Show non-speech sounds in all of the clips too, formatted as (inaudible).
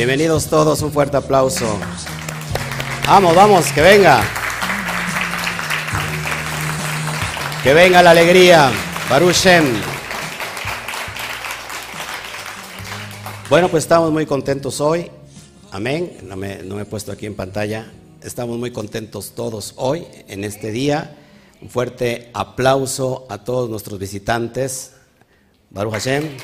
Bienvenidos todos, un fuerte aplauso. Vamos, vamos, que venga. Que venga la alegría. Baruch. Bueno, pues estamos muy contentos hoy. Amén. No me, no me he puesto aquí en pantalla. Estamos muy contentos todos hoy, en este día. Un fuerte aplauso a todos nuestros visitantes. Baruch Hashem.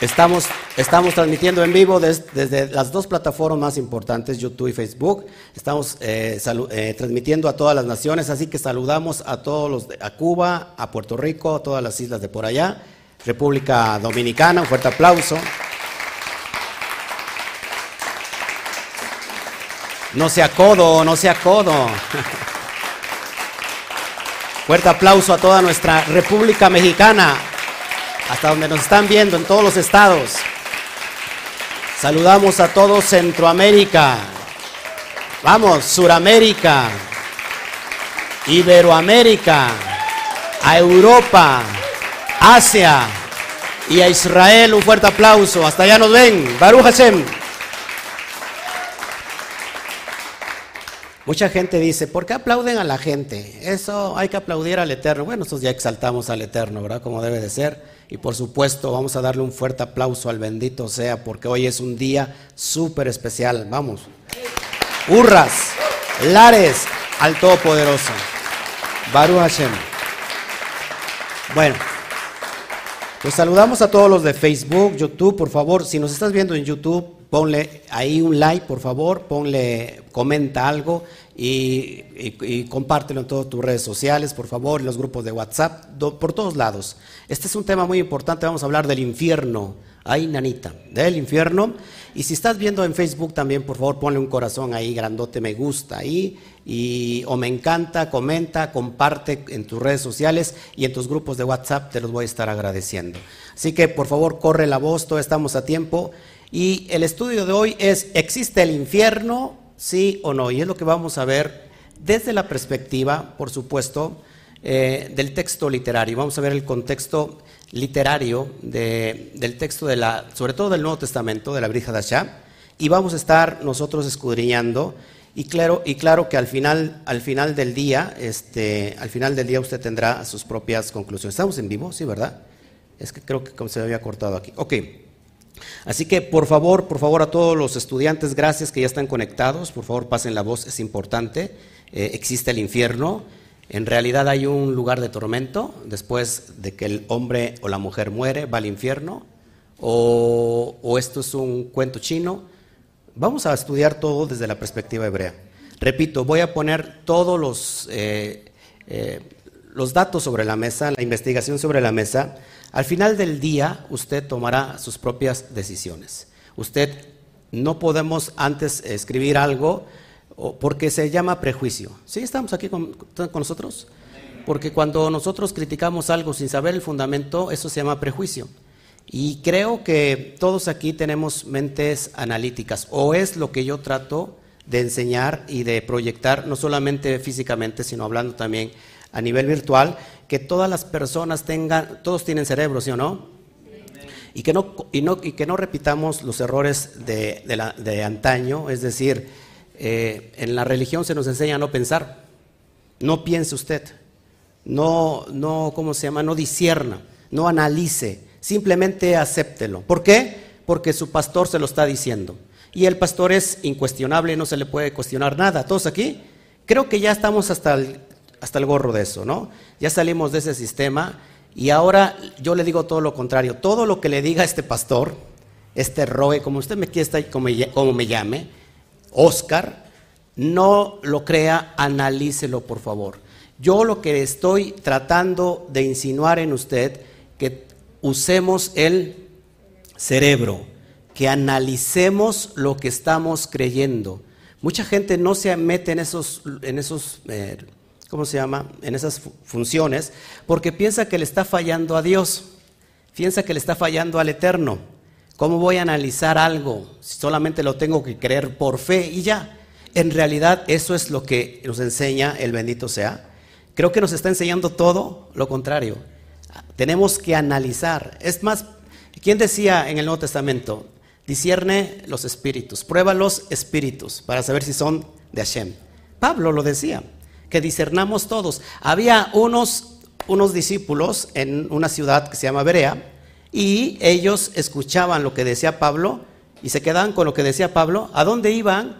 Estamos, estamos transmitiendo en vivo desde las dos plataformas más importantes, YouTube y Facebook. Estamos eh, eh, transmitiendo a todas las naciones, así que saludamos a todos los de a Cuba, a Puerto Rico, a todas las islas de por allá, República Dominicana, un fuerte aplauso. No sea codo, no sea codo. (laughs) Fuerte aplauso a toda nuestra República Mexicana, hasta donde nos están viendo en todos los estados. Saludamos a todo Centroamérica. Vamos, Suramérica, Iberoamérica, a Europa, Asia y a Israel. Un fuerte aplauso. Hasta allá nos ven. Baruch Hashem. Mucha gente dice, ¿por qué aplauden a la gente? Eso hay que aplaudir al Eterno. Bueno, nosotros ya exaltamos al Eterno, ¿verdad? Como debe de ser. Y por supuesto, vamos a darle un fuerte aplauso al bendito sea, porque hoy es un día súper especial. Vamos. Hurras, lares al Todopoderoso. Baruch Hashem. Bueno, pues saludamos a todos los de Facebook, YouTube, por favor, si nos estás viendo en YouTube, ponle ahí un like, por favor, ponle, comenta algo y, compártelo en todas tus redes sociales, por favor, en los grupos de WhatsApp, por todos lados. Este es un tema muy importante, vamos a hablar del infierno. Ahí, nanita, del infierno. Y si estás viendo en Facebook también, por favor, ponle un corazón ahí, grandote, me gusta ahí. Y, o me encanta, comenta, comparte en tus redes sociales y en tus grupos de WhatsApp, te los voy a estar agradeciendo. Así que, por favor, corre la voz, todavía estamos a tiempo. Y el estudio de hoy es, ¿existe el infierno? ¿Sí o no? Y es lo que vamos a ver desde la perspectiva, por supuesto, eh, del texto literario. Vamos a ver el contexto literario del texto, de la, sobre todo del Nuevo Testamento, de la Brija Dasha, y vamos a estar nosotros escudriñando. Y claro, y claro que al final, al final del día, este, al final del día usted tendrá sus propias conclusiones. Estamos en vivo, sí, ¿verdad? Es que creo que se me había cortado aquí. Ok. Así que por favor, por favor a todos los estudiantes, gracias que ya están conectados, por favor pasen la voz, es importante. Eh, existe el infierno, en realidad hay un lugar de tormento después de que el hombre o la mujer muere, va al infierno, o, esto es un cuento chino. Vamos a estudiar todo desde la perspectiva hebrea. Repito, voy a poner todos los, eh, eh, los datos sobre la mesa, la investigación sobre la mesa al final del día, usted tomará sus propias decisiones. Usted no podemos antes escribir algo porque se llama prejuicio. ¿Sí estamos aquí con, nosotros? Porque cuando nosotros criticamos algo sin saber el fundamento, eso se llama prejuicio. Y creo que todos aquí tenemos mentes analíticas, o es lo que yo trato de enseñar y de proyectar, no solamente físicamente, sino hablando también a nivel virtual, que todas las personas tengan, todos tienen cerebro, ¿sí o no? Y que no, y no, y que no repitamos los errores de, de antaño, es decir, eh, en la religión se nos enseña a no pensar, no piense usted, no, no, ¿cómo se llama? No disierna, no analice, simplemente acéptelo. ¿Por qué? Porque su pastor se lo está diciendo. Y el pastor es incuestionable, no se le puede cuestionar nada. ¿Todos aquí? Creo que ya estamos hasta el, hasta el gorro de eso, ¿no? Ya salimos de ese sistema y ahora yo le digo todo lo contrario. Todo lo que le diga este pastor, este Roe, como usted me quiera, como, como me llame, Oscar, no lo crea, analícelo por favor. Yo lo que estoy tratando de insinuar en usted, que usemos el cerebro, que analicemos lo que estamos creyendo. Mucha gente no se mete en esos, en esos eh, ¿cómo se llama?, en esas funciones, porque piensa que le está fallando a Dios, piensa que le está fallando al Eterno. ¿Cómo voy a analizar algo si solamente lo tengo que creer por fe y ya? En realidad eso es lo que nos enseña el bendito sea. Creo que nos está enseñando todo lo contrario. tenemos que analizar. Es más, ¿quién decía en el Nuevo Testamento? Discierne los espíritus, prueba los espíritus para saber si son de Hashem. Pablo lo decía, que discernamos todos. Había unos, unos discípulos en una ciudad que se llama Berea y ellos escuchaban lo que decía Pablo y se quedaban con lo que decía Pablo. ¿A dónde iban?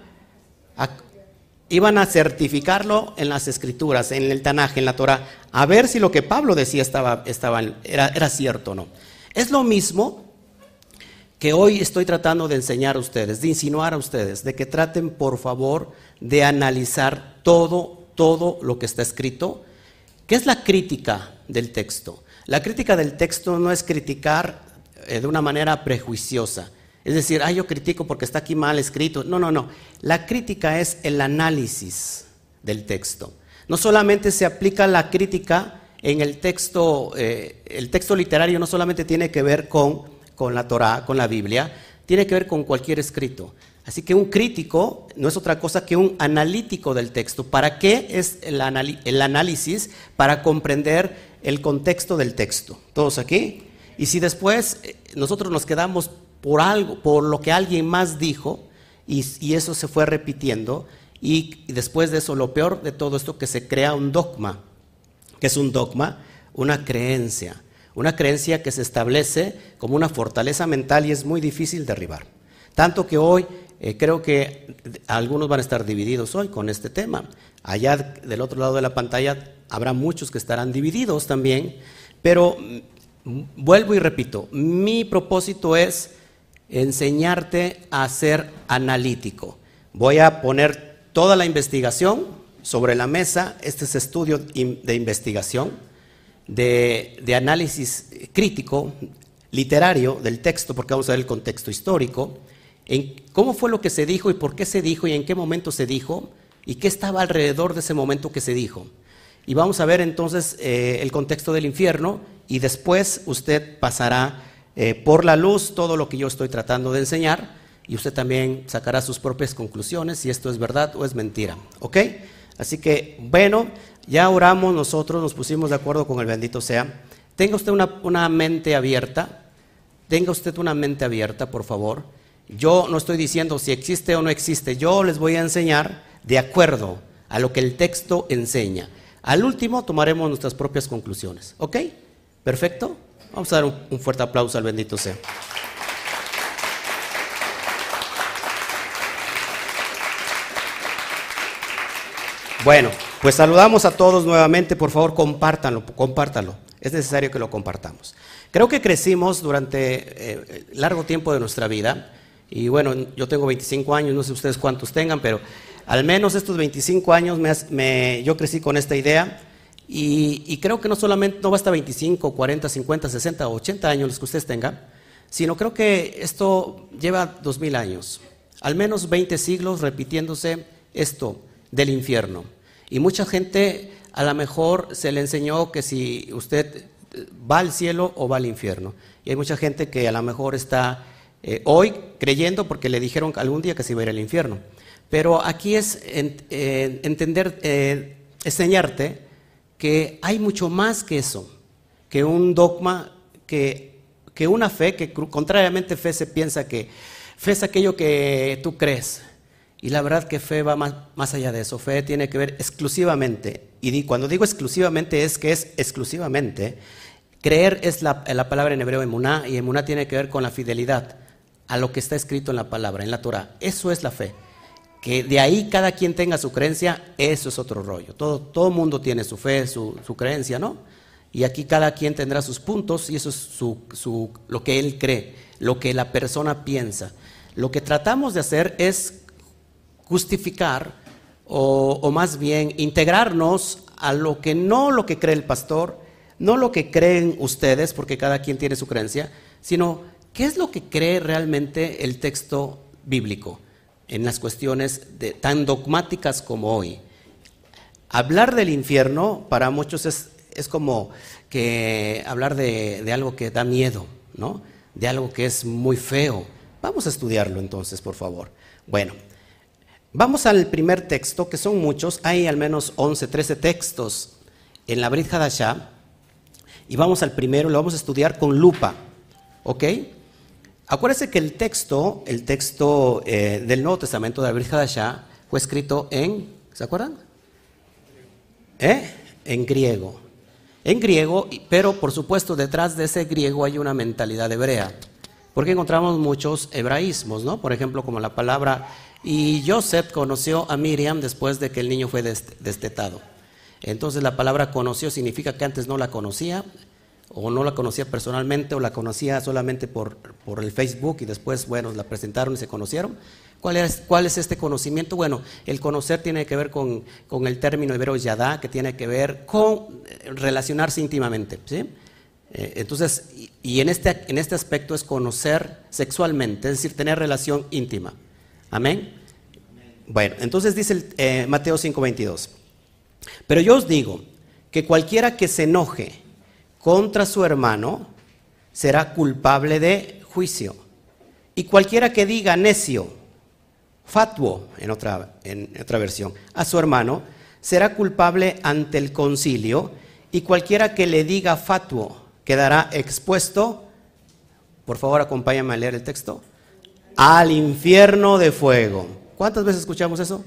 iban a certificarlo en las escrituras, en el Tanaj, en la Torah, a ver si lo que Pablo decía estaba, estaba era, era cierto o no. Es lo mismo que hoy estoy tratando de enseñar a ustedes, de insinuar a ustedes, de que traten por favor de analizar todo, todo lo que está escrito. ¿Qué es la crítica del texto? La crítica del texto no es criticar eh, de una manera prejuiciosa. Es decir, ah, yo critico porque está aquí mal escrito. No, no, no. La crítica es el análisis del texto. No solamente se aplica la crítica en el texto, eh, el texto literario no solamente tiene que ver con, con la Torah, con la Biblia, tiene que ver con cualquier escrito. Así que un crítico no es otra cosa que un analítico del texto. ¿Para qué es el, análisis? Para comprender el contexto del texto. ¿Todos aquí? Y si después eh, nosotros nos quedamos por algo, por lo que alguien más dijo, y, eso se fue repitiendo, y, y, después de eso, lo peor de todo esto, que se crea un dogma. que es un dogma? Una creencia. Una creencia que se establece como una fortaleza mental y es muy difícil derribar. Tanto que hoy eh, creo que algunos van a estar divididos hoy con este tema. Allá del otro lado de la pantalla habrá muchos que estarán divididos también, pero mm, vuelvo y repito, mi propósito es enseñarte a ser analítico. Voy a poner toda la investigación sobre la mesa, este es estudio de investigación, de, análisis crítico, literario del texto, porque vamos a ver el contexto histórico, en cómo fue lo que se dijo y por qué se dijo y en qué momento se dijo y qué estaba alrededor de ese momento que se dijo. Y vamos a ver entonces eh, el contexto del infierno y después usted pasará eh, por la luz todo lo que yo estoy tratando de enseñar y usted también sacará sus propias conclusiones si esto es verdad o es mentira. ¿Ok? Así que, bueno, ya oramos nosotros, nos pusimos de acuerdo con el bendito sea. Tenga usted una, una mente abierta, tenga usted una mente abierta, por favor. Yo no estoy diciendo si existe o no existe, yo les voy a enseñar de acuerdo a lo que el texto enseña. Al último tomaremos nuestras propias conclusiones. ¿Ok? ¿Perfecto? Vamos a dar un, fuerte aplauso al bendito sea. Bueno, pues saludamos a todos nuevamente, por favor compártanlo, compártanlo. Es necesario que lo compartamos. Creo que crecimos durante eh, largo tiempo de nuestra vida y bueno, yo tengo 25 años, no sé ustedes cuántos tengan, pero al menos estos 25 años me, yo crecí con esta idea. Y, creo que no solamente, no basta 25, 40, 50, 60 o 80 años los que ustedes tengan, sino creo que esto lleva 2000 años, al menos 20 siglos repitiéndose esto del infierno. Y mucha gente a lo mejor se le enseñó que si usted va al cielo o va al infierno. Y hay mucha gente que a lo mejor está eh, hoy creyendo porque le dijeron algún día que se iba a ir al infierno. Pero aquí es entender, eh, enseñarte que hay mucho más que eso, que un dogma, que, que una fe, que contrariamente fe se piensa que fe es aquello que tú crees. Y la verdad que fe va más, más allá de eso. Fe tiene que ver exclusivamente, y cuando digo exclusivamente es que es exclusivamente, creer es la, la palabra en hebreo emuná, y emuná tiene que ver con la fidelidad a lo que está escrito en la palabra, en la Torah. Eso es la fe. Que de ahí cada quien tenga su creencia, eso es otro rollo. Todo, todo mundo tiene su fe, su, creencia, ¿no? Y aquí cada quien tendrá sus puntos y eso es su, lo que él cree, lo que la persona piensa. Lo que tratamos de hacer es justificar o, o, más bien integrarnos a lo que no lo que cree el pastor, no lo que creen ustedes, porque cada quien tiene su creencia, sino ¿Qué es lo que cree realmente el texto bíblico en las cuestiones tan dogmáticas como hoy? Hablar del infierno para muchos es, como que hablar de, de, algo que da miedo, ¿no? De algo que es muy feo. Vamos a estudiarlo entonces, por favor. Bueno, vamos al primer texto, que son muchos, hay al menos 11, 13 textos en la Brit Hadashah, Y vamos al primero, lo vamos a estudiar con lupa. ¿Ok? Acuérdense que el texto, el texto eh, del Nuevo Testamento de Abel Hadashah fue escrito en, ¿se acuerdan? ¿Eh? En griego. En griego, pero por supuesto detrás de ese griego hay una mentalidad hebrea. Porque encontramos muchos hebraísmos, ¿no? Por ejemplo, como la palabra, y Joseph conoció a Miriam después de que el niño fue destetado. Entonces la palabra conoció significa que antes no la conocía, o no la conocía personalmente o la conocía solamente por, por el Facebook y después, bueno, la presentaron y se conocieron. ¿Cuál es, ¿Cuál es este conocimiento? Bueno, el conocer tiene que ver con, con el término hebreo yadá, que tiene que ver con eh, relacionarse íntimamente. ¿sí? Eh, entonces, y, en, este, en este aspecto es conocer sexualmente, es decir, tener relación íntima. Amén. Bueno, entonces dice el, eh, Mateo 5:22. Pero yo os digo que cualquiera que se enoje contra su hermano será culpable de juicio. Y cualquiera que diga necio, fatuo en otra, en otra versión, a su hermano, será culpable ante el concilio. Y cualquiera que le diga fatuo quedará expuesto, por favor acompáñame a leer el texto, al infierno de fuego. ¿Cuántas veces escuchamos eso?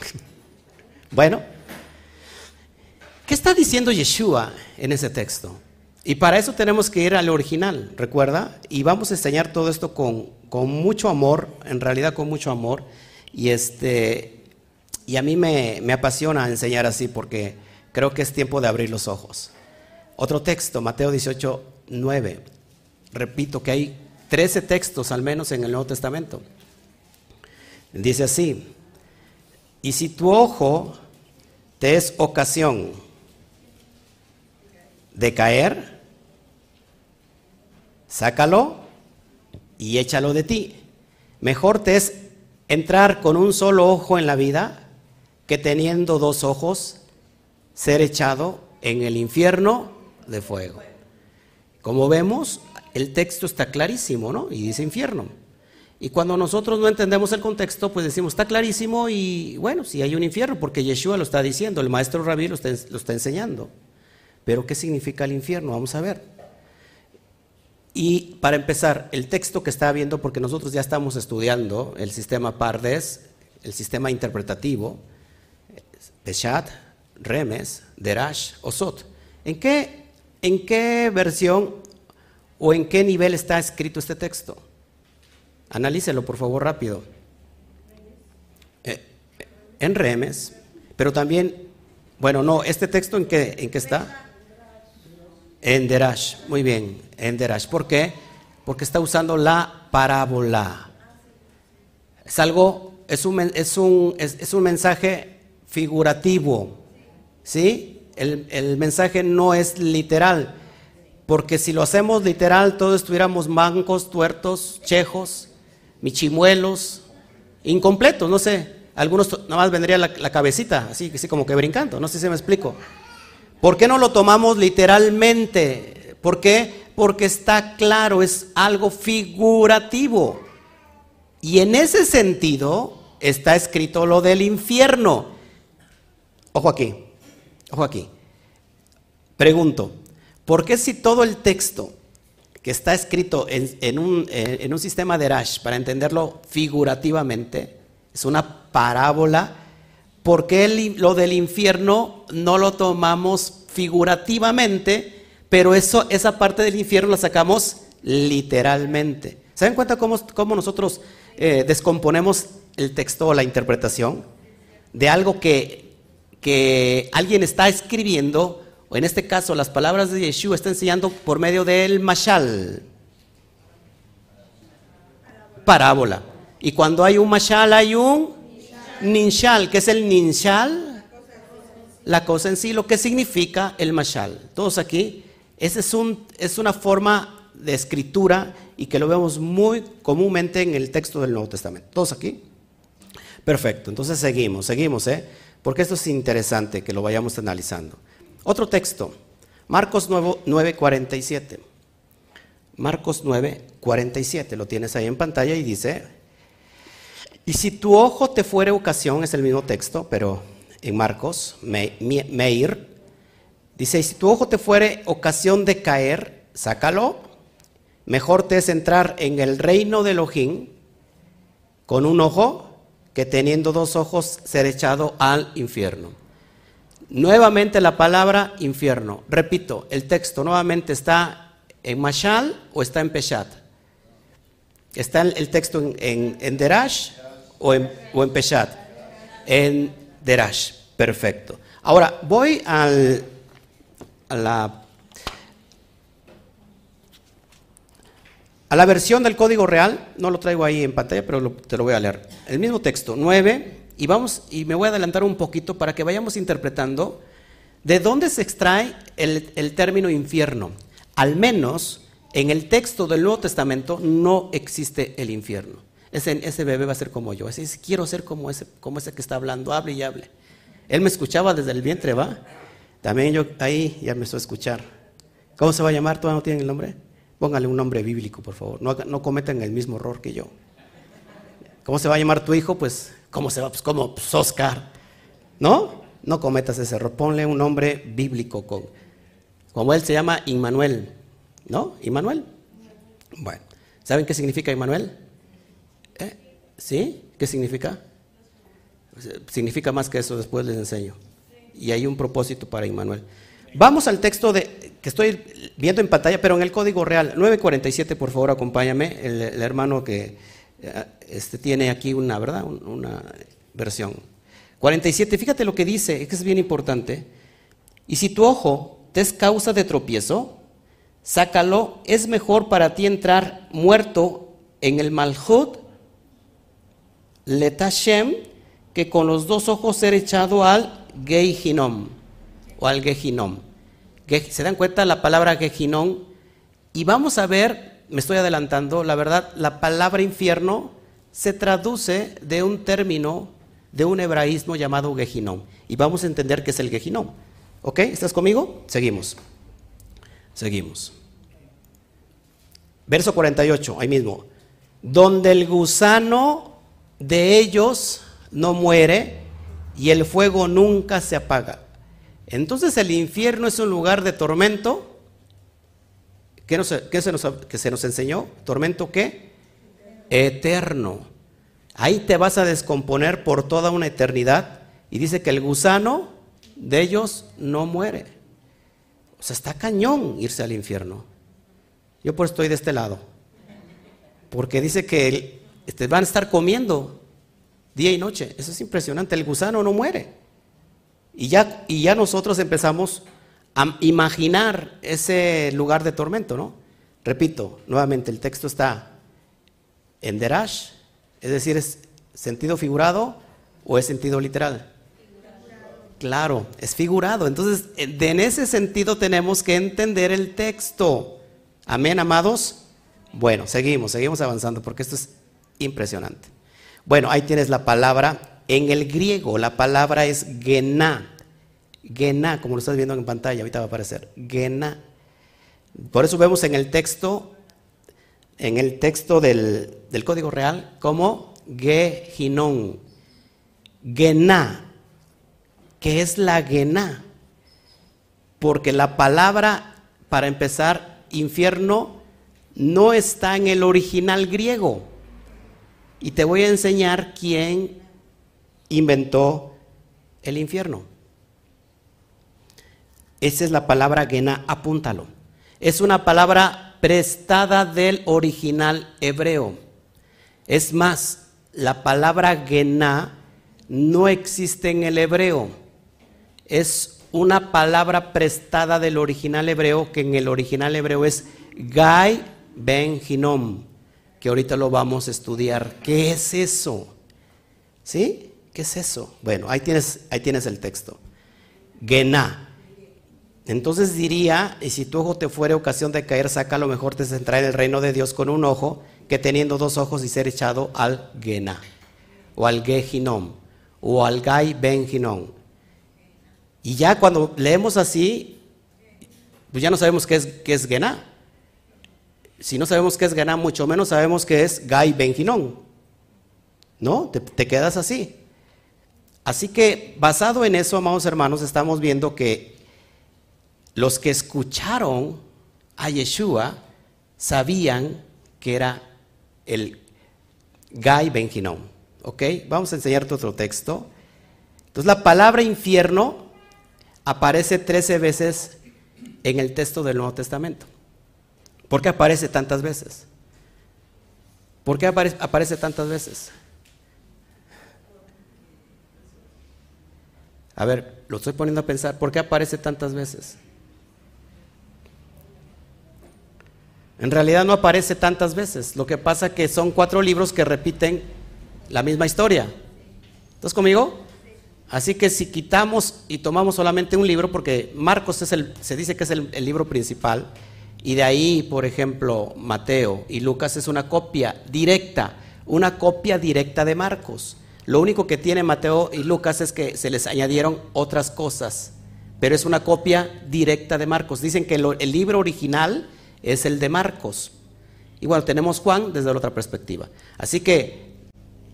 (laughs) bueno, ¿Qué está diciendo Yeshua en ese texto? Y para eso tenemos que ir al original, ¿recuerda? Y vamos a enseñar todo esto con, mucho amor, en realidad con mucho amor. Y, este, y a mí me, me apasiona enseñar así porque creo que es tiempo de abrir los ojos. Otro texto, Mateo 18, 9. Repito que hay 13 textos al menos en el Nuevo Testamento. Dice así, y si tu ojo te es ocasión de caer, sácalo y échalo de ti. Mejor te es entrar con un solo ojo en la vida que teniendo dos ojos ser echado en el infierno de fuego. Como vemos, el texto está clarísimo, ¿no? Y dice infierno. Y cuando nosotros no entendemos el contexto, pues decimos, está clarísimo y bueno, si hay un infierno, porque Yeshua lo está diciendo, el maestro Rabí lo está, lo está enseñando. Pero ¿qué significa el infierno? Vamos a ver. Y para empezar, el texto que está viendo, porque nosotros ya estamos estudiando el sistema Pardes, el sistema interpretativo, Peshat, Remes, Derash, Osot. ¿En qué, ¿En qué versión o en qué nivel está escrito este texto? Analícelo, por favor, rápido. Eh, en Remes, pero también, bueno, no, este texto en qué, en qué está? En Derash, muy bien, en Derash. ¿Por qué? Porque está usando la parábola. Es algo, es un, es un, es, un mensaje figurativo, ¿sí? El, el, mensaje no es literal, porque si lo hacemos literal, todos estuviéramos mancos, tuertos, chejos, michimuelos, incompletos, no sé. Algunos nada más vendría la, la cabecita, así, así como que brincando, no sé si me explico. ¿Por qué no lo tomamos literalmente? ¿Por qué? Porque está claro, es algo figurativo. Y en ese sentido está escrito lo del infierno. Ojo aquí, ojo aquí. Pregunto, ¿por qué si todo el texto que está escrito en, un, un, sistema de Rash, para entenderlo figurativamente, es una parábola, ¿por qué lo del infierno no lo tomamos figurativamente, pero esa parte del infierno la sacamos literalmente? ¿Se dan cuenta cómo, nosotros eh, descomponemos el texto o la interpretación de algo que, que alguien está escribiendo, o en este caso las palabras de Yeshua está enseñando por medio del mashal? Parábola. Y cuando hay un mashal hay un ninshal. ¿Qué es el ninshal? La cosa en sí, lo que significa el mashal. Todos aquí, esa es, un, es una forma de escritura y que lo vemos muy comúnmente en el texto del Nuevo Testamento. ¿Todos aquí? Perfecto, entonces seguimos, seguimos, ¿eh? Porque esto es interesante que lo vayamos analizando. Otro texto, Marcos 9, 47. Marcos 9, 47, lo tienes ahí en pantalla y dice, y si tu ojo te fuere ocasión, es el mismo texto, pero en Marcos, Meir, Dice, si tu ojo te fuere ocasión de caer, sácalo. Mejor te es entrar en el reino de Elohim con un ojo que teniendo dos ojos ser echado al infierno. Nuevamente la palabra infierno. Repito, el texto nuevamente está en Mashal o está en Peshat. ¿Está el texto en, Derash o en, o en? En Derash, perfecto. Ahora, voy al, a la a la versión del código real, no lo traigo ahí en pantalla, pero te lo voy a leer. El mismo texto, 9, y vamos, y me voy a adelantar un poquito para que vayamos interpretando de dónde se extrae el, término infierno. Al menos en el texto del Nuevo Testamento no existe el infierno. Ese, ese bebé va a ser como yo. Quiero ser como ese, como ese que está hablando, hable y hable. Él me escuchaba desde el vientre, ¿va? También yo ahí ya me a escuchar. ¿Cómo se va a llamar? ¿Todavía no tienen el nombre? Póngale un nombre bíblico, por favor. No, no cometan el mismo error que yo. ¿Cómo se va a llamar tu hijo? Pues, ¿cómo se va? Pues, como pues, Oscar. ¿No? No cometas ese error. Ponle un nombre bíblico. Con, como él se llama Immanuel. ¿No? Immanuel. Bueno, ¿saben qué significa Immanuel? ¿Sí? ¿Qué significa? Significa más que eso, después les enseño. Y hay un propósito para Immanuel. Vamos al texto de, que estoy viendo en pantalla, pero en el código real. 947, por favor, acompáñame. El, hermano que eh, este, tiene aquí una, ¿verdad? Una versión. 47, fíjate lo que dice, es que es bien importante. Y si tu ojo te es causa de tropiezo, sácalo, es mejor para ti entrar muerto en el Malhut, Letashem, que con los dos ojos ser echado al Geihinom o al Gehinom. ¿Se dan cuenta la palabra Gehinom? Y vamos a ver, me estoy adelantando, la verdad, la palabra infierno se traduce de un término, de un hebraísmo llamado Gehinom. Y vamos a entender qué es el Gehinom. ¿Ok? ¿Estás conmigo? Seguimos. Seguimos. Verso 48, ahí mismo. Donde el gusano de ellos no muere y el fuego nunca se apaga. Entonces el infierno es un lugar de tormento. ¿Qué, se, nos, se nos enseñó? ¿Tormento qué? Eterno. Ahí te vas a descomponer por toda una eternidad. Y dice que el gusano de ellos no muere. O sea, está cañón irse al infierno. Yo por eso estoy de este lado. Porque dice que este, van a estar comiendo día y noche. Eso es impresionante. El gusano no muere. Y ya, y ya nosotros empezamos a imaginar ese lugar de tormento, ¿no? Repito, nuevamente, el texto está en Derash, es decir, ¿es sentido figurado o es sentido literal? Claro, es figurado. Entonces, en ese sentido tenemos que entender el texto. Amén, amados. Bueno, seguimos, seguimos avanzando porque esto es impresionante. Bueno, ahí tienes la palabra en el griego la palabra es gená. Gená, como lo estás viendo en pantalla, ahorita va a aparecer. Gená. Por eso vemos en el texto, en el texto del, Código Real, como Gehinón. Gená. ¿Qué es la gená? Porque la palabra, para empezar, infierno, no está en el original griego. Y te voy a enseñar quién inventó el infierno. Esa es la palabra Gena, apúntalo. Es una palabra prestada del original hebreo. Es más, la palabra Gena no existe en el hebreo. Es una palabra prestada del original hebreo que en el original hebreo es Gai Ben Hinom, que ahorita lo vamos a estudiar. ¿Qué es eso? ¿Sí? ¿Qué es eso? Bueno, ahí tienes, ahí tienes el texto. Gená. Entonces diría, y si tu ojo te fuere ocasión de caer, saca lo mejor te centrar en el reino de Dios con un ojo, que teniendo dos ojos y ser echado al Gená, o al Gehinom, o al Gai Ben Y ya cuando leemos así, pues ya no sabemos qué es, qué es Gená. Si no sabemos qué es Gená, mucho menos sabemos qué es Gai Ben ¿No? te quedas así. Así que basado en eso, amados hermanos, estamos viendo que los que escucharon a Yeshua sabían que era el Gai Ben ¿Ok? Vamos a enseñarte otro texto. Entonces la palabra infierno aparece 13 veces en el texto del Nuevo Testamento. ¿Por qué aparece tantas veces? ¿Por qué aparece tantas veces? A ver, lo estoy poniendo a pensar, ¿por qué aparece tantas veces? En realidad no aparece tantas veces. Lo que pasa es que son cuatro libros que repiten la misma historia. ¿Estás conmigo? Así que si quitamos y tomamos solamente un libro, porque Marcos es el, se dice que es el, el libro principal, y de ahí, por ejemplo, Mateo y Lucas es una copia directa, una copia directa de Marcos. Lo único que tiene Mateo y Lucas es que se les añadieron otras cosas, pero es una copia directa de Marcos. Dicen que el, libro original es el de Marcos. Y bueno, tenemos Juan desde la otra perspectiva. Así que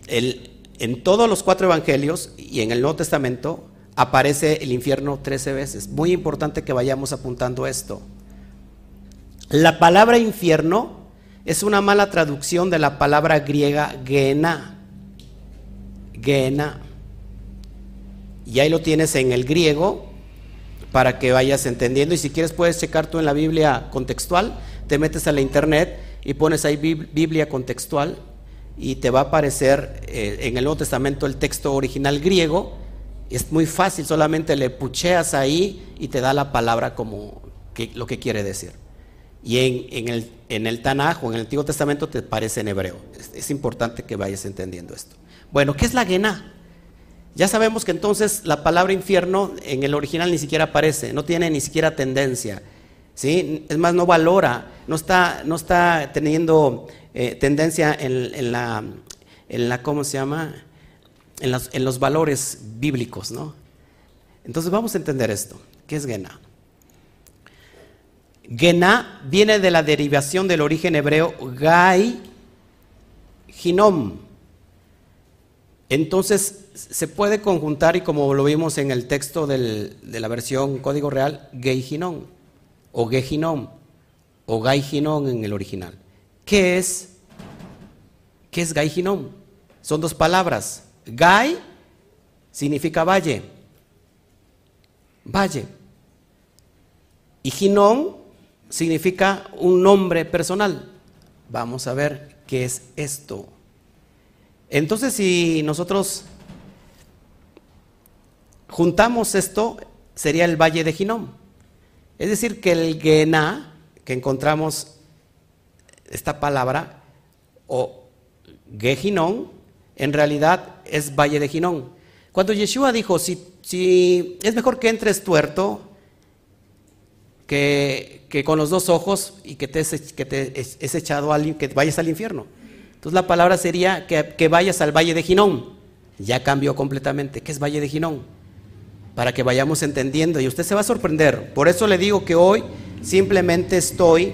en todos los cuatro evangelios y en el Nuevo Testamento aparece el infierno 13 veces. Muy importante que vayamos apuntando esto. La palabra infierno es una mala traducción de la palabra griega gena Gena. Y ahí lo tienes en el griego para que vayas entendiendo. Y si quieres puedes checar tú en la Biblia contextual, te metes a la internet y pones ahí Biblia contextual y te va a aparecer eh, en el Nuevo Testamento el texto original griego. Es muy fácil, solamente le pucheas ahí y te da la palabra como lo que quiere decir. Y en, el, en el Tanaj o en el Antiguo Testamento te parece en hebreo. es importante que vayas entendiendo esto. Bueno, ¿qué es la Gená? Ya sabemos que entonces la palabra infierno en el original ni siquiera aparece, no tiene ni siquiera tendencia. ¿sí? Es más, no valora, no está, no está teniendo eh, tendencia en, la, en la, ¿cómo se llama? En los, en los valores bíblicos, ¿no? Entonces vamos a entender esto. ¿Qué es Gená? Gená viene de la derivación del origen hebreo Gai Ginom entonces se puede conjuntar y como lo vimos en el texto de la versión código real, Geijinon o Gejinon o Gaijinon en el original. ¿Qué es? ¿Qué es Gaijinon? Son dos palabras. Gai significa valle. Valle. Y Ginon significa un nombre personal. Vamos a ver qué es esto. Entonces, si nosotros juntamos esto, sería el valle de Ginón. Es decir, que el Gená, que encontramos esta palabra, o Gehinón, en realidad es valle de Ginón. Cuando Yeshua dijo, si, si es mejor que entres tuerto que, que, con los dos ojos y que te, que es echado al, que vayas al infierno. Entonces la palabra sería que, vayas al Valle de Ginón. Ya cambió completamente. ¿Qué es Valle de Ginón? Para que vayamos entendiendo y usted se va a sorprender. Por eso le digo que hoy simplemente estoy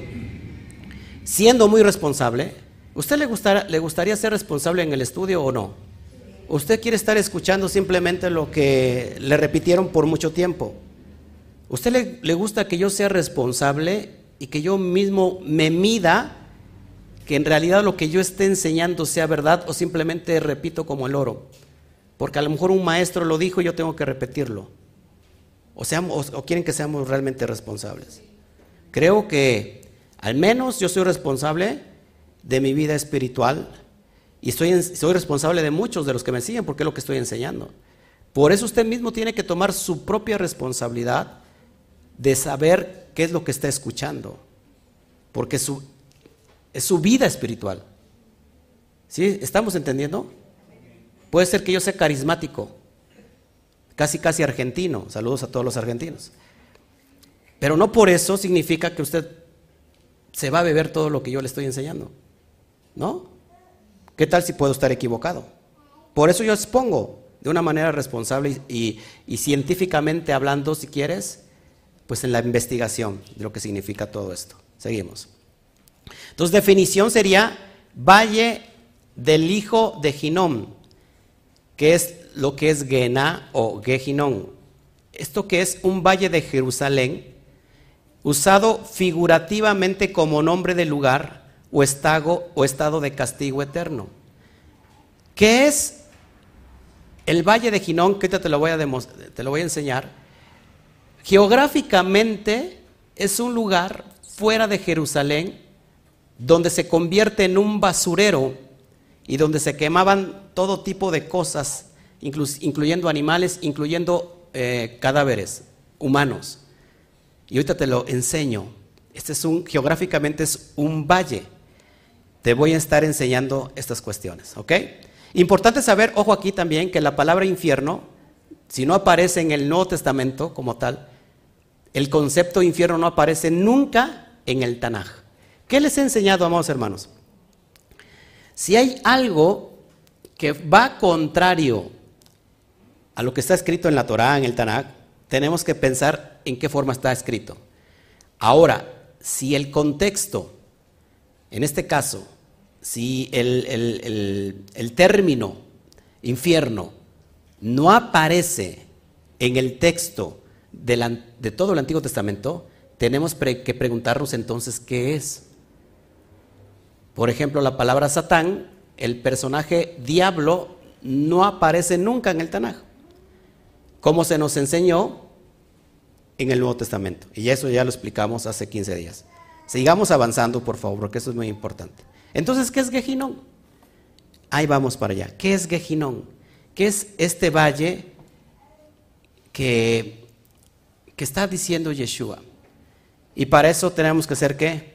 siendo muy responsable. ¿Usted le, le gustaría ser responsable en el estudio o no? ¿Usted quiere estar escuchando simplemente lo que le repitieron por mucho tiempo? ¿Usted le, gusta que yo sea responsable y que yo mismo me mida que en realidad lo que yo esté enseñando sea verdad o simplemente repito como el oro. Porque a lo mejor un maestro lo dijo y yo tengo que repetirlo. O, seamos, o, quieren que seamos realmente responsables. Creo que al menos yo soy responsable de mi vida espiritual y soy, soy responsable de muchos de los que me siguen porque es lo que estoy enseñando. Por eso usted mismo tiene que tomar su propia responsabilidad de saber qué es lo que está escuchando. Porque su, es su vida espiritual. ¿Sí? ¿Estamos entendiendo? Puede ser que yo sea carismático, casi casi argentino. Saludos a todos los argentinos. Pero no por eso significa que usted se va a beber todo lo que yo le estoy enseñando. ¿No? ¿Qué tal si puedo estar equivocado? Por eso yo expongo de una manera responsable y, y, científicamente hablando, si quieres, pues en la investigación de lo que significa todo esto. Seguimos. Entonces, definición sería valle del hijo de Ginón, que es lo que es Gená o Gehinón. Esto que es un valle de Jerusalén, usado figurativamente como nombre de lugar o estado, o estado de castigo eterno. ¿Qué es el Valle de Ginón? Que te lo voy a, te lo voy a enseñar. Geográficamente es un lugar fuera de Jerusalén donde se convierte en un basurero y donde se quemaban todo tipo de cosas, incluyendo animales, incluyendo eh, cadáveres humanos. Y ahorita te lo enseño. Este es un, geográficamente es un valle. Te voy a estar enseñando estas cuestiones, ¿ok? Importante saber, ojo aquí también, que la palabra infierno, si no aparece en el Nuevo Testamento como tal, el concepto infierno no aparece nunca en el Tanaj. ¿Qué les he enseñado, amados hermanos? Si hay algo que va contrario a lo que está escrito en la Torá, en el Tanaj, tenemos que pensar en qué forma está escrito. Ahora, si el contexto, en este caso, si el, término infierno no aparece en el texto de, todo el Antiguo Testamento, tenemos que preguntarnos entonces qué es. Por ejemplo, la palabra Satán, el personaje diablo, no aparece nunca en el Tanaj, como se nos enseñó en el Nuevo Testamento. Y eso ya lo explicamos hace 15 días. Sigamos avanzando, por favor, porque eso es muy importante. Entonces, ¿qué es Gejinón? Ahí vamos para allá. ¿Qué es Gejinón? ¿Qué es este valle que, que está diciendo Yeshua? Y para eso tenemos que hacer qué?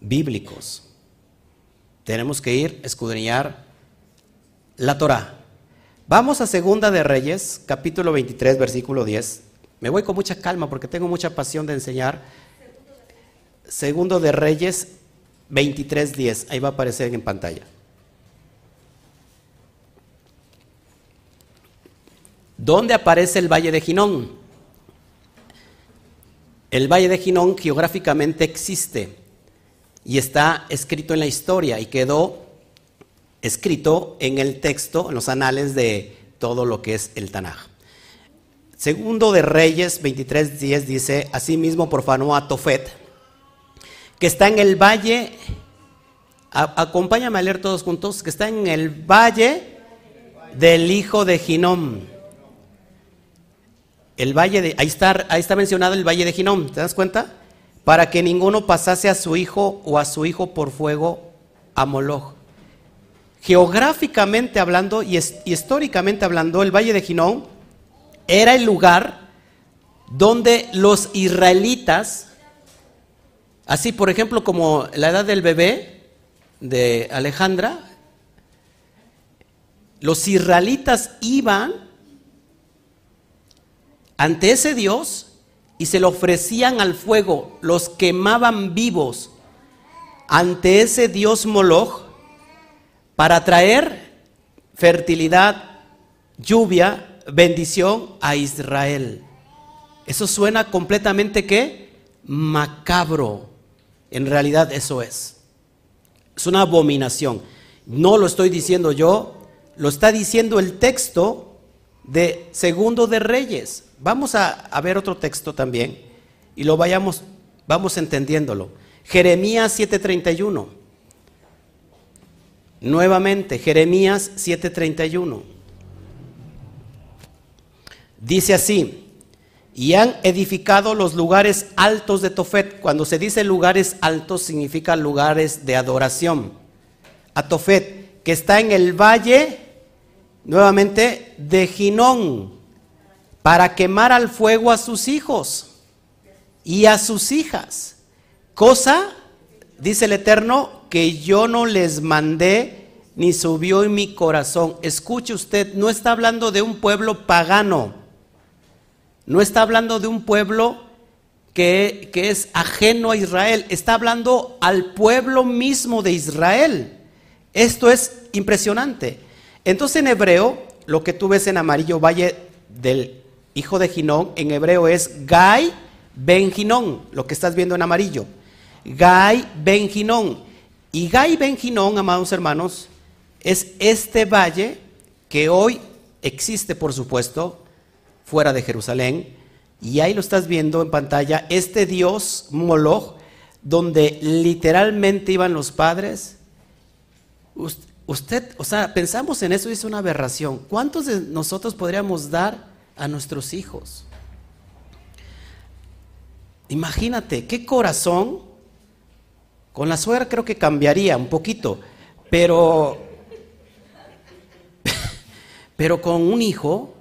Bíblicos. Tenemos que ir a escudriñar la Torah. Vamos a Segunda de Reyes, capítulo 23, versículo 10. Me voy con mucha calma porque tengo mucha pasión de enseñar. Segundo de Reyes 23, 10. Ahí va a aparecer en pantalla. ¿Dónde aparece el Valle de Ginón? El Valle de Ginón geográficamente existe y está escrito en la historia y quedó escrito en el texto, en los anales de todo lo que es el Tanaj. Segundo de Reyes 23:10 dice, asimismo profanó a Tofet, que está en el valle, acompáñame a leer todos juntos, que está en el valle del hijo de Ginón. El valle de, ahí está, ahí está mencionado el valle de Ginón, ¿te das cuenta? Para que ninguno pasase a su hijo o a su hijo por fuego a Moloch geográficamente hablando y, históricamente hablando, el Valle de Ginón era el lugar donde los israelitas, así por ejemplo como la edad del bebé de Alejandra, los israelitas iban ante ese Dios y se lo ofrecían al fuego, los quemaban vivos ante ese Dios Moloch para traer fertilidad, lluvia, bendición a Israel. Eso suena completamente qué? Macabro. En realidad eso es. Es una abominación. No lo estoy diciendo yo, lo está diciendo el texto de Segundo de Reyes. Vamos a, ver otro texto también y lo vayamos, vamos entendiéndolo. Jeremías 7:31. Nuevamente, Jeremías 7:31. Dice así, y han edificado los lugares altos de Tofet. Cuando se dice lugares altos significa lugares de adoración. A Tofet, que está en el valle, nuevamente, de Ginón, para quemar al fuego a sus hijos y a sus hijas. Cosa, dice el Eterno, que yo no les mandé ni subió en mi corazón. Escuche usted, no está hablando de un pueblo pagano, no está hablando de un pueblo que, que, es ajeno a Israel, está hablando al pueblo mismo de Israel. Esto es impresionante. Entonces en hebreo, lo que tú ves en amarillo, valle del hijo de Ginón, en hebreo es Gai Ben Ginón, lo que estás viendo en amarillo. Gai Ben Ginón. Y Gai Ben amados hermanos, es este valle que hoy existe, por supuesto, fuera de Jerusalén. Y ahí lo estás viendo en pantalla, este dios Moloch, donde literalmente iban los padres. Usted, o sea, pensamos en eso y es una aberración. ¿Cuántos de nosotros podríamos dar a nuestros hijos? Imagínate, qué corazón. Con la suegra creo que cambiaría un poquito, pero, (laughs) pero con un hijo,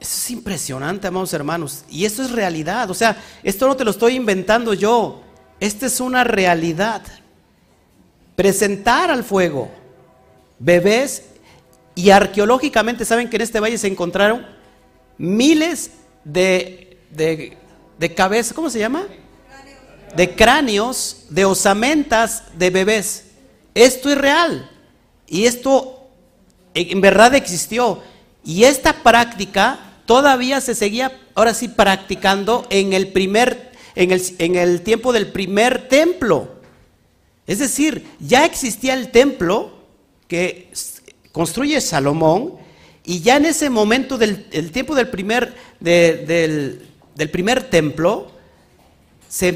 eso es impresionante, amados hermanos. Y eso es realidad. O sea, esto no te lo estoy inventando yo. Esta es una realidad. Presentar al fuego bebés y arqueológicamente saben que en este valle se encontraron miles de, de, de cabezas, ¿cómo se llama? De cráneos, de osamentas de bebés. Esto es real. Y esto en verdad existió. Y esta práctica todavía se seguía, ahora sí, practicando en el primer, en el, en el tiempo del primer templo. Es decir, ya existía el templo que construye Salomón y ya en ese momento del tiempo del primer, del, primer templo se,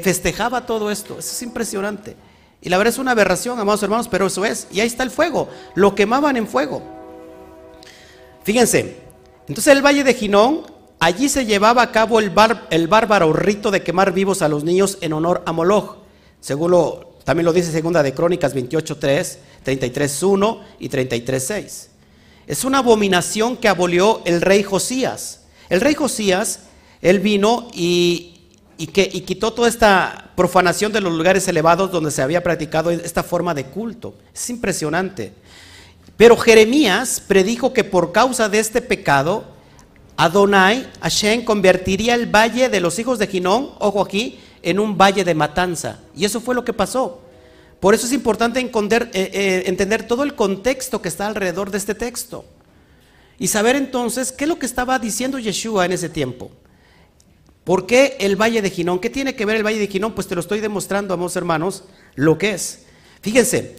festejaba todo esto. Eso es impresionante. Y la verdad es una aberración, amados hermanos, pero eso es. Y ahí está el fuego. Lo quemaban en fuego. Fíjense, entonces el valle de Ginón, allí se llevaba a cabo el, el bárbaro rito de quemar vivos a los niños en honor a Moloch, según lo, también lo dice segunda de Crónicas 28.3, 33.1 y 33.6. Es una abominación que abolió el rey Josías. El rey Josías, él vino y, quitó toda esta profanación de los lugares elevados donde se había practicado esta forma de culto. Es impresionante. Pero Jeremías predijo que por causa de este pecado, Adonai, Hashem, convertiría el valle de los hijos de Ginón, ojo aquí, en un valle de matanza. Y eso fue lo que pasó. Por eso es importante entender, eh, eh, entender todo el contexto que está alrededor de este texto. Y saber entonces qué es lo que estaba diciendo Yeshua en ese tiempo. ¿Por qué el Valle de Ginón? ¿Qué tiene que ver el Valle de Ginón? Pues te lo estoy demostrando, amados hermanos, lo que es. Fíjense,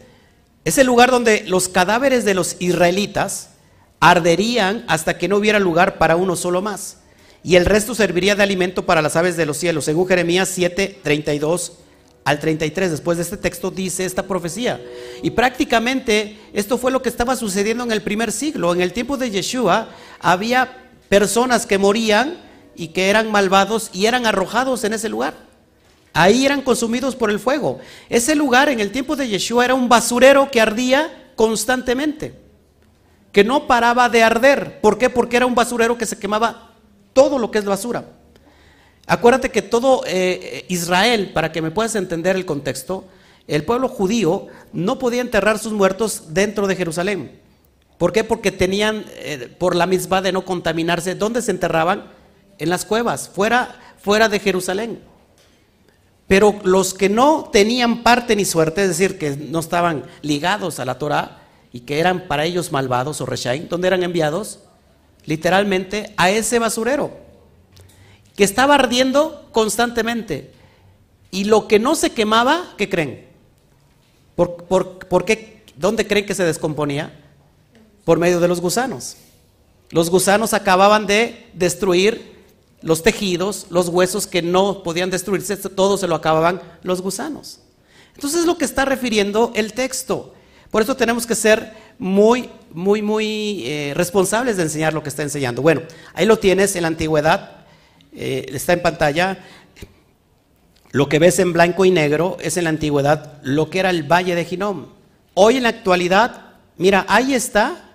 es el lugar donde los cadáveres de los israelitas arderían hasta que no hubiera lugar para uno solo más. Y el resto serviría de alimento para las aves de los cielos, según Jeremías 7, 32 al 33. Después de este texto dice esta profecía. Y prácticamente esto fue lo que estaba sucediendo en el primer siglo. En el tiempo de Yeshua había personas que morían y que eran malvados y eran arrojados en ese lugar. Ahí eran consumidos por el fuego. Ese lugar en el tiempo de Yeshua era un basurero que ardía constantemente, que no paraba de arder. ¿Por qué? Porque era un basurero que se quemaba todo lo que es basura. Acuérdate que todo eh, Israel, para que me puedas entender el contexto, el pueblo judío no podía enterrar sus muertos dentro de Jerusalén. ¿Por qué? Porque tenían, eh, por la misma de no contaminarse, ¿dónde se enterraban? En las cuevas, fuera, fuera de Jerusalén. Pero los que no tenían parte ni suerte, es decir, que no estaban ligados a la Torah y que eran para ellos malvados o reshaim, ¿dónde eran enviados? Literalmente a ese basurero, que estaba ardiendo constantemente. Y lo que no se quemaba, ¿qué creen? ¿Por, por qué? ¿Dónde creen que se descomponía? Por medio de los gusanos. Los gusanos acababan de destruir los tejidos, los huesos que no podían destruirse, todo se lo acababan los gusanos. Entonces es lo que está refiriendo el texto. Por eso tenemos que ser muy, muy, muy eh, responsables de enseñar lo que está enseñando. Bueno, ahí lo tienes en la antigüedad, eh, está en pantalla. Lo que ves en blanco y negro es en la antigüedad lo que era el valle de Ginón. Hoy en la actualidad, mira, ahí está,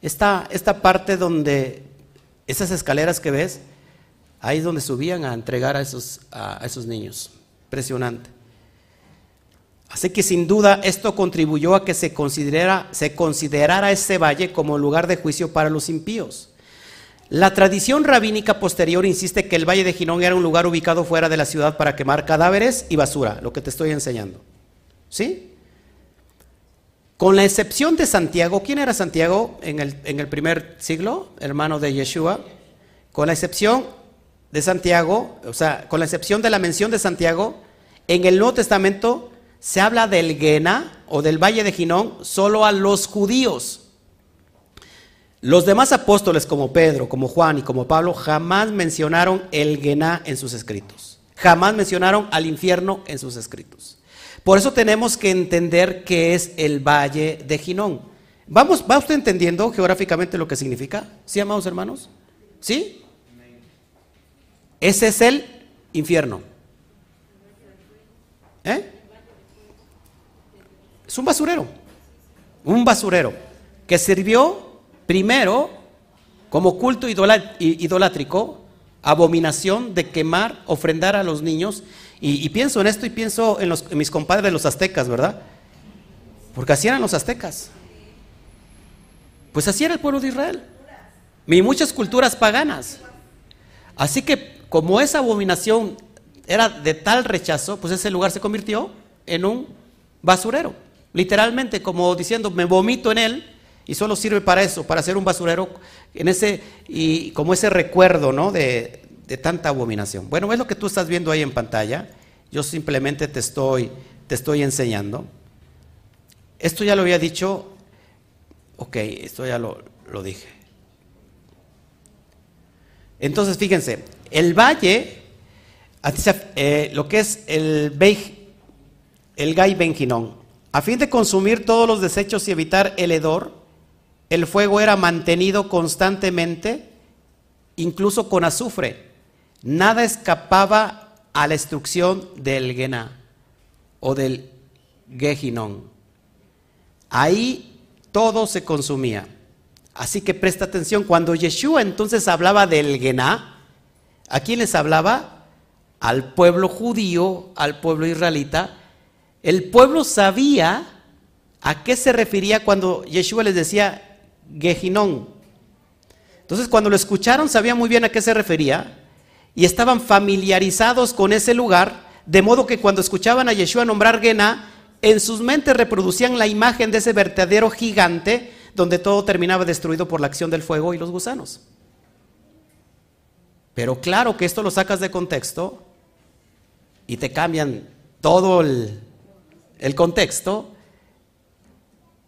está esta parte donde esas escaleras que ves, Ahí es donde subían a entregar a esos, a esos niños. Impresionante. Así que sin duda esto contribuyó a que se considerara, se considerara ese valle como lugar de juicio para los impíos. La tradición rabínica posterior insiste que el valle de Ginón era un lugar ubicado fuera de la ciudad para quemar cadáveres y basura, lo que te estoy enseñando. ¿Sí? Con la excepción de Santiago, ¿quién era Santiago en el, en el primer siglo? Hermano de Yeshua. Con la excepción de Santiago, o sea, con la excepción de la mención de Santiago, en el Nuevo Testamento se habla del Gena o del Valle de Ginón solo a los judíos. Los demás apóstoles como Pedro, como Juan y como Pablo jamás mencionaron el Gená en sus escritos. Jamás mencionaron al infierno en sus escritos. Por eso tenemos que entender qué es el valle de Ginón. Vamos, ¿Va usted entendiendo geográficamente lo que significa? ¿Sí, amados hermanos? ¿Sí? Ese es el infierno. ¿Eh? Es un basurero. Un basurero que sirvió primero como culto idolátrico, abominación de quemar, ofrendar a los niños. Y, pienso en esto y pienso en, los, mis compadres los aztecas, ¿verdad? Porque así eran los aztecas. Pues así era el pueblo de Israel. Y muchas culturas paganas. Así que como esa abominación era de tal rechazo, pues ese lugar se convirtió en un basurero. Literalmente, como diciendo, me vomito en él y solo sirve para eso, para hacer un basurero en ese, y como ese recuerdo, ¿no? De, de tanta abominación. Bueno, es lo que tú estás viendo ahí en pantalla. Yo simplemente te estoy, te estoy enseñando. Esto ya lo había dicho. Ok, esto ya lo, lo dije. Entonces, fíjense, el valle, eh, lo que es el, el Gai Benjinón, a fin de consumir todos los desechos y evitar el hedor, el fuego era mantenido constantemente, incluso con azufre. Nada escapaba a la destrucción del Gená o del Gejinón. Ahí todo se consumía. Así que presta atención, cuando Yeshua entonces hablaba del Gená, ¿A quién les hablaba? Al pueblo judío, al pueblo israelita. El pueblo sabía a qué se refería cuando Yeshua les decía Gejinón. Entonces cuando lo escucharon sabían muy bien a qué se refería y estaban familiarizados con ese lugar, de modo que cuando escuchaban a Yeshua nombrar Gená, en sus mentes reproducían la imagen de ese verdadero gigante donde todo terminaba destruido por la acción del fuego y los gusanos. Pero claro que esto lo sacas de contexto y te cambian todo el, contexto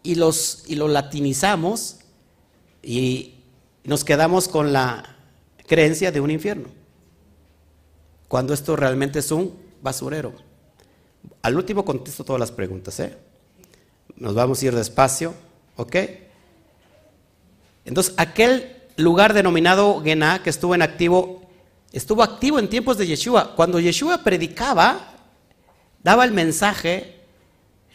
y, los, y lo latinizamos y nos quedamos con la creencia de un infierno. Cuando esto realmente es un basurero. Al último contesto todas las preguntas, ¿eh? Nos vamos a ir despacio, ¿ok? Entonces, aquel lugar denominado Gená, que estuvo en activo, estuvo activo en tiempos de Yeshua. Cuando Yeshua predicaba, daba el mensaje,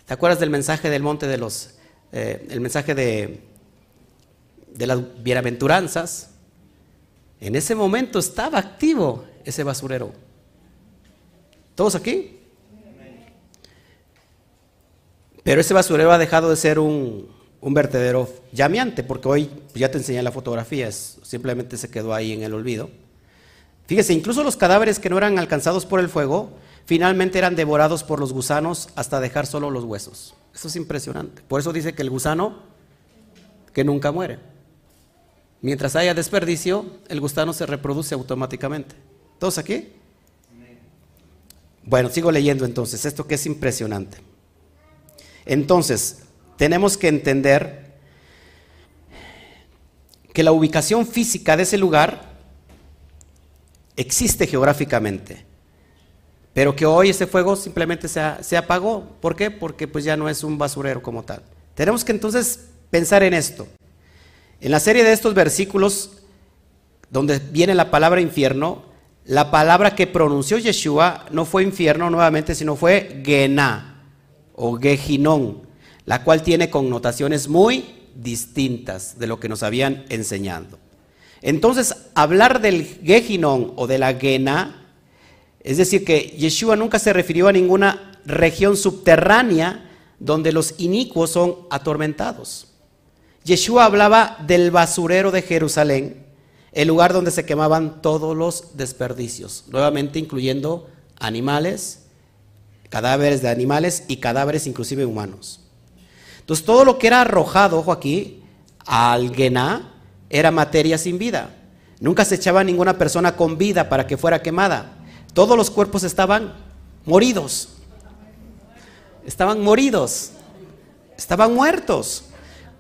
¿te acuerdas del mensaje del monte de los, eh, el mensaje de, de las bienaventuranzas? En ese momento estaba activo ese basurero. ¿Todos aquí? Pero ese basurero ha dejado de ser un, un vertedero llameante, porque hoy ya te enseñé la fotografía, simplemente se quedó ahí en el olvido. Fíjese, incluso los cadáveres que no eran alcanzados por el fuego, finalmente eran devorados por los gusanos hasta dejar solo los huesos. Eso es impresionante. Por eso dice que el gusano que nunca muere. Mientras haya desperdicio, el gusano se reproduce automáticamente. ¿Todos aquí? Bueno, sigo leyendo entonces, esto que es impresionante. Entonces, tenemos que entender que la ubicación física de ese lugar existe geográficamente, pero que hoy ese fuego simplemente se, apagó. ¿Por qué? Porque pues ya no es un basurero como tal. Tenemos que entonces pensar en esto. En la serie de estos versículos donde viene la palabra infierno, la palabra que pronunció Yeshua no fue infierno nuevamente, sino fue Gená o Gejinón la cual tiene connotaciones muy distintas de lo que nos habían enseñado. Entonces, hablar del Gehinón o de la Gena, es decir, que Yeshua nunca se refirió a ninguna región subterránea donde los inicuos son atormentados. Yeshua hablaba del basurero de Jerusalén, el lugar donde se quemaban todos los desperdicios, nuevamente incluyendo animales, cadáveres de animales y cadáveres inclusive humanos. Entonces todo lo que era arrojado, ojo aquí, al Gená, era materia sin vida. Nunca se echaba ninguna persona con vida para que fuera quemada. Todos los cuerpos estaban moridos. Estaban moridos. Estaban muertos.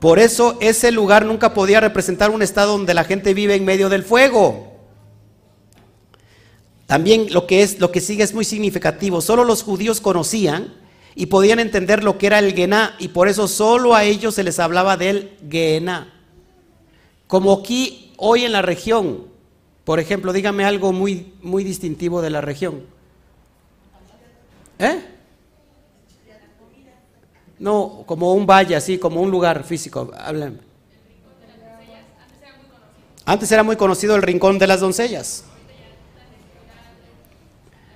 Por eso ese lugar nunca podía representar un estado donde la gente vive en medio del fuego. También lo que es lo que sigue es muy significativo. Solo los judíos conocían y podían entender lo que era el Gená y por eso solo a ellos se les hablaba del Gená. Como aquí hoy en la región, por ejemplo, dígame algo muy muy distintivo de la región. ¿Eh? No, como un valle, así, como un lugar físico. Hablen. Antes era muy conocido el rincón de las doncellas.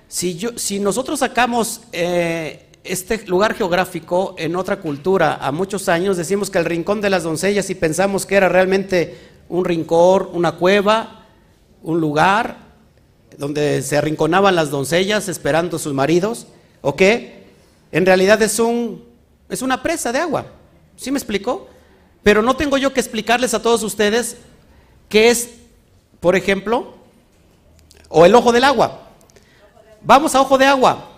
Si, yo, si nosotros sacamos eh, este lugar geográfico en otra cultura a muchos años, decimos que el rincón de las doncellas y pensamos que era realmente un rincón, una cueva, un lugar donde se arrinconaban las doncellas esperando a sus maridos, ¿o? En realidad es un es una presa de agua. ¿Sí me explico? Pero no tengo yo que explicarles a todos ustedes qué es, por ejemplo, o el ojo del agua. Vamos a ojo de agua.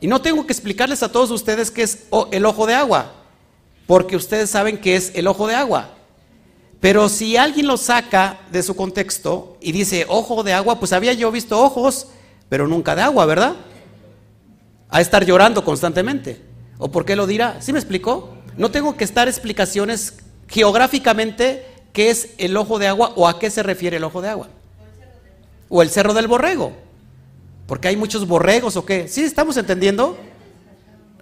Y no tengo que explicarles a todos ustedes qué es el ojo de agua, porque ustedes saben qué es el ojo de agua. Pero si alguien lo saca de su contexto y dice ojo de agua, pues había yo visto ojos, pero nunca de agua, ¿verdad? A estar llorando constantemente. ¿O por qué lo dirá? ¿Sí me explicó? No tengo que estar explicaciones geográficamente qué es el ojo de agua o a qué se refiere el ojo de agua. O el cerro del borrego. Porque hay muchos borregos o qué. ¿Sí estamos entendiendo?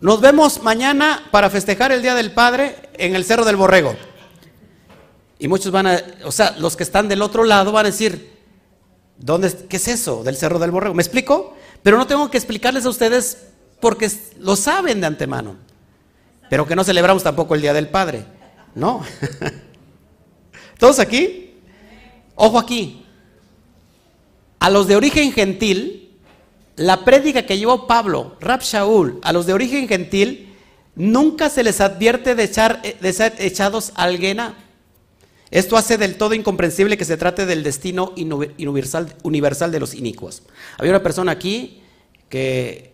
Nos vemos mañana para festejar el Día del Padre en el Cerro del Borrego. Y muchos van a, o sea, los que están del otro lado van a decir, ¿dónde, ¿qué es eso del Cerro del Borrego? ¿Me explico? Pero no tengo que explicarles a ustedes porque lo saben de antemano. Pero que no celebramos tampoco el Día del Padre, ¿no? (laughs) ¿Todos aquí? Ojo aquí. A los de origen gentil, la prédica que llevó Pablo, Rab Shaul, a los de origen gentil, nunca se les advierte de, ser echados al Guena. Esto hace del todo incomprensible que se trate del destino universal, universal de los inicuos. Había una persona aquí que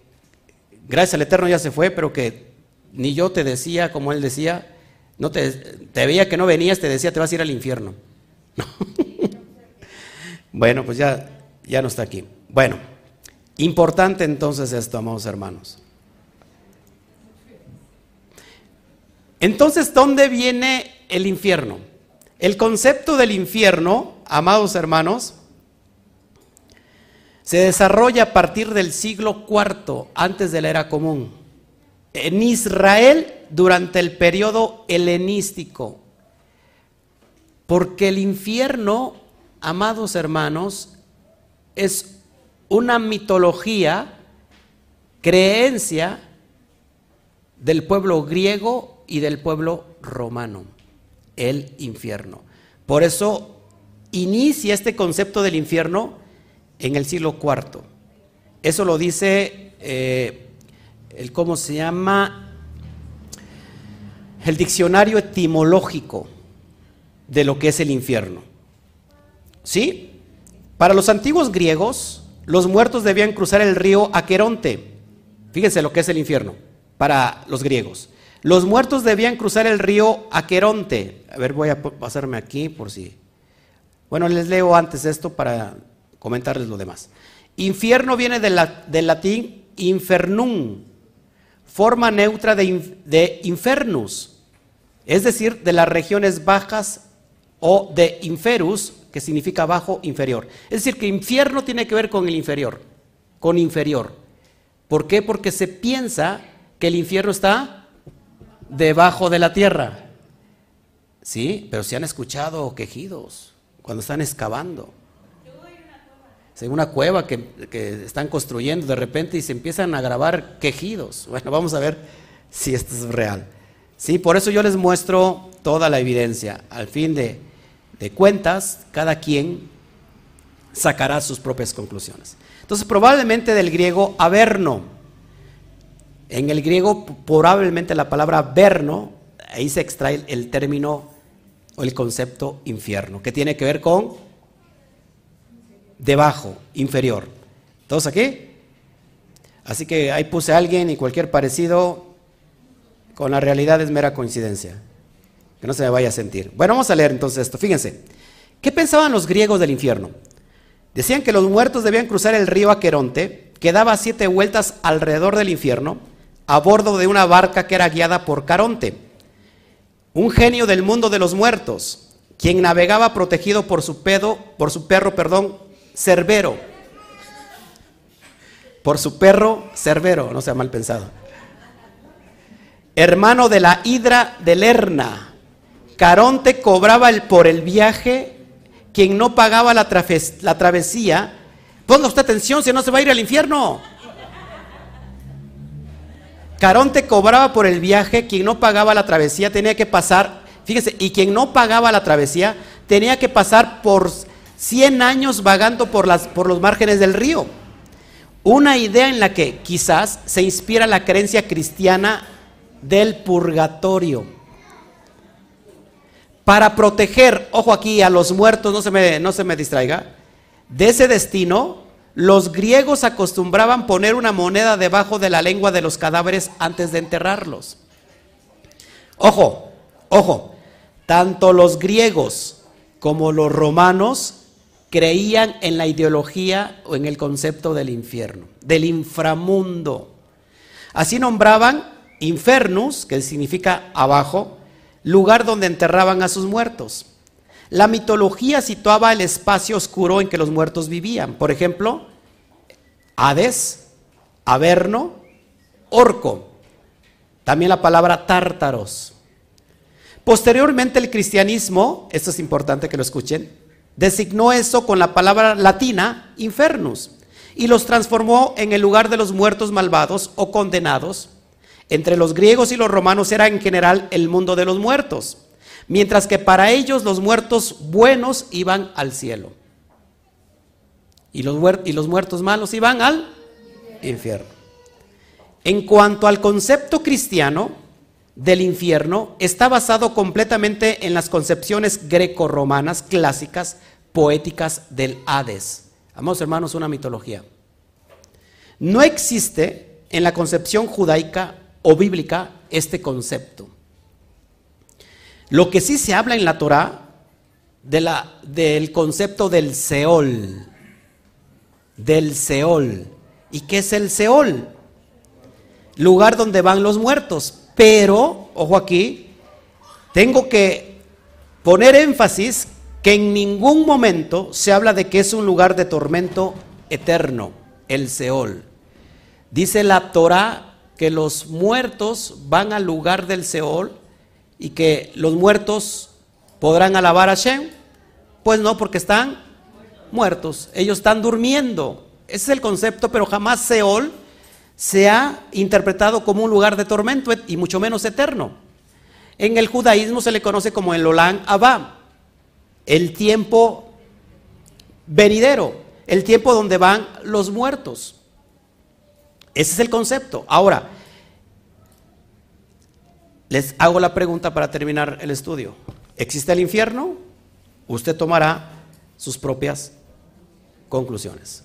gracias al Eterno ya se fue, pero que ni yo te decía como él decía, no te, te veía que no venías, te decía te vas a ir al infierno. (laughs) bueno, pues ya, ya no está aquí. Bueno, importante entonces esto, amados hermanos. Entonces, ¿dónde viene el infierno? El concepto del infierno, amados hermanos, se desarrolla a partir del siglo IV antes de la era común. En Israel durante el periodo helenístico. Porque el infierno, amados hermanos, es una mitología, creencia del pueblo griego y del pueblo romano, el infierno. Por eso inicia este concepto del infierno en el siglo IV. Eso lo dice eh, el cómo se llama el diccionario etimológico de lo que es el infierno. ¿Sí? Para los antiguos griegos, los muertos debían cruzar el río Aqueronte. Fíjense lo que es el infierno para los griegos. Los muertos debían cruzar el río Aqueronte. A ver, voy a pasarme aquí por si. Bueno, les leo antes esto para comentarles lo demás. Infierno viene del latín infernum, forma neutra de, de infernus, es decir, de las regiones bajas o de inferus, que significa bajo, inferior. Es decir, que infierno tiene que ver con el inferior, con inferior. ¿Por qué? Porque se piensa que el infierno está debajo de la tierra. Sí, pero se han escuchado quejidos cuando están excavando en una cueva que, están construyendo de repente y se empiezan a grabar quejidos. (laughs) Bueno, vamos a ver si esto es real. Sí, por eso yo les muestro toda la evidencia. Al fin de, de cuentas, cada quien sacará sus propias conclusiones. Entonces, probablemente del griego averno. En el griego, probablemente la palabra verno, ahí se extrae el término o el concepto infierno, que tiene que ver con debajo, inferior. ¿Todos aquí? Así que ahí puse a alguien y cualquier parecido con la realidad es mera coincidencia. Que no se me vaya a sentir. Bueno, vamos a leer entonces esto. Fíjense. ¿Qué pensaban los griegos del infierno? Decían que los muertos debían cruzar el río Aqueronte, que daba siete vueltas alrededor del infierno, a bordo de una barca que era guiada por Caronte, un genio del mundo de los muertos, quien navegaba protegido por su pedo, por su perro, perdón, Cerbero. Por su perro Cerbero, no sea mal pensado. Hermano de la hidra de Lerna. Caronte cobraba por el viaje, quien no pagaba la, la travesía. Ponga usted atención, si no se va a ir al infierno. Caronte cobraba por el viaje, quien no pagaba la travesía tenía que pasar, fíjese, y quien no pagaba la travesía tenía que pasar por 100 años vagando por, las, por los márgenes del río. Una idea en la que quizás se inspira la creencia cristiana del purgatorio. Para proteger, ojo aquí, a los muertos, no se me, no se me distraiga, de ese destino, los griegos acostumbraban poner una moneda debajo de la lengua de los cadáveres antes de enterrarlos. Ojo, ojo, tanto los griegos como los romanos creían en la ideología o en el concepto del infierno, del inframundo. Así nombraban infernus, que significa abajo, lugar donde enterraban a sus muertos. La mitología situaba el espacio oscuro en que los muertos vivían. Por ejemplo, Hades, Averno, Orco. También la palabra tártaros. Posteriormente el cristianismo, esto es importante que lo escuchen, designó eso con la palabra latina infernus y los transformó en el lugar de los muertos malvados o condenados. Entre los griegos y los romanos era en general el mundo de los muertos mientras que para ellos los muertos buenos iban al cielo y los, y los muertos malos iban al infierno. En cuanto al concepto cristiano del infierno, está basado completamente en las concepciones greco-romanas clásicas, poéticas del Hades. Amados hermanos, una mitología. No existe en la concepción judaica o bíblica este concepto. Lo que sí se habla en la la, del concepto del Seol, del Seol. ¿Y qué es el Seol? Lugar donde van los muertos. Pero, ojo aquí, tengo que poner énfasis que en ningún momento se habla de que es un lugar de tormento eterno, el Seol. Dice la Torah que los muertos van al lugar del Seol y que los muertos podrán alabar a Shem. Pues no, porque están muertos, ellos están durmiendo. Ese es el concepto, pero jamás Seol se ha interpretado como un lugar de tormento y mucho menos eterno. En el judaísmo se le conoce como el Olán Abba, el tiempo venidero, el tiempo donde van los muertos. Ese es el concepto. Ahora, les hago la pregunta para terminar el estudio. ¿Existe el infierno? Usted tomará sus propias conclusiones.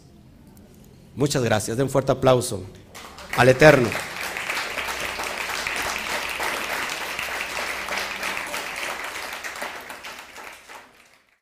Muchas gracias. Den un fuerte aplauso al Eterno.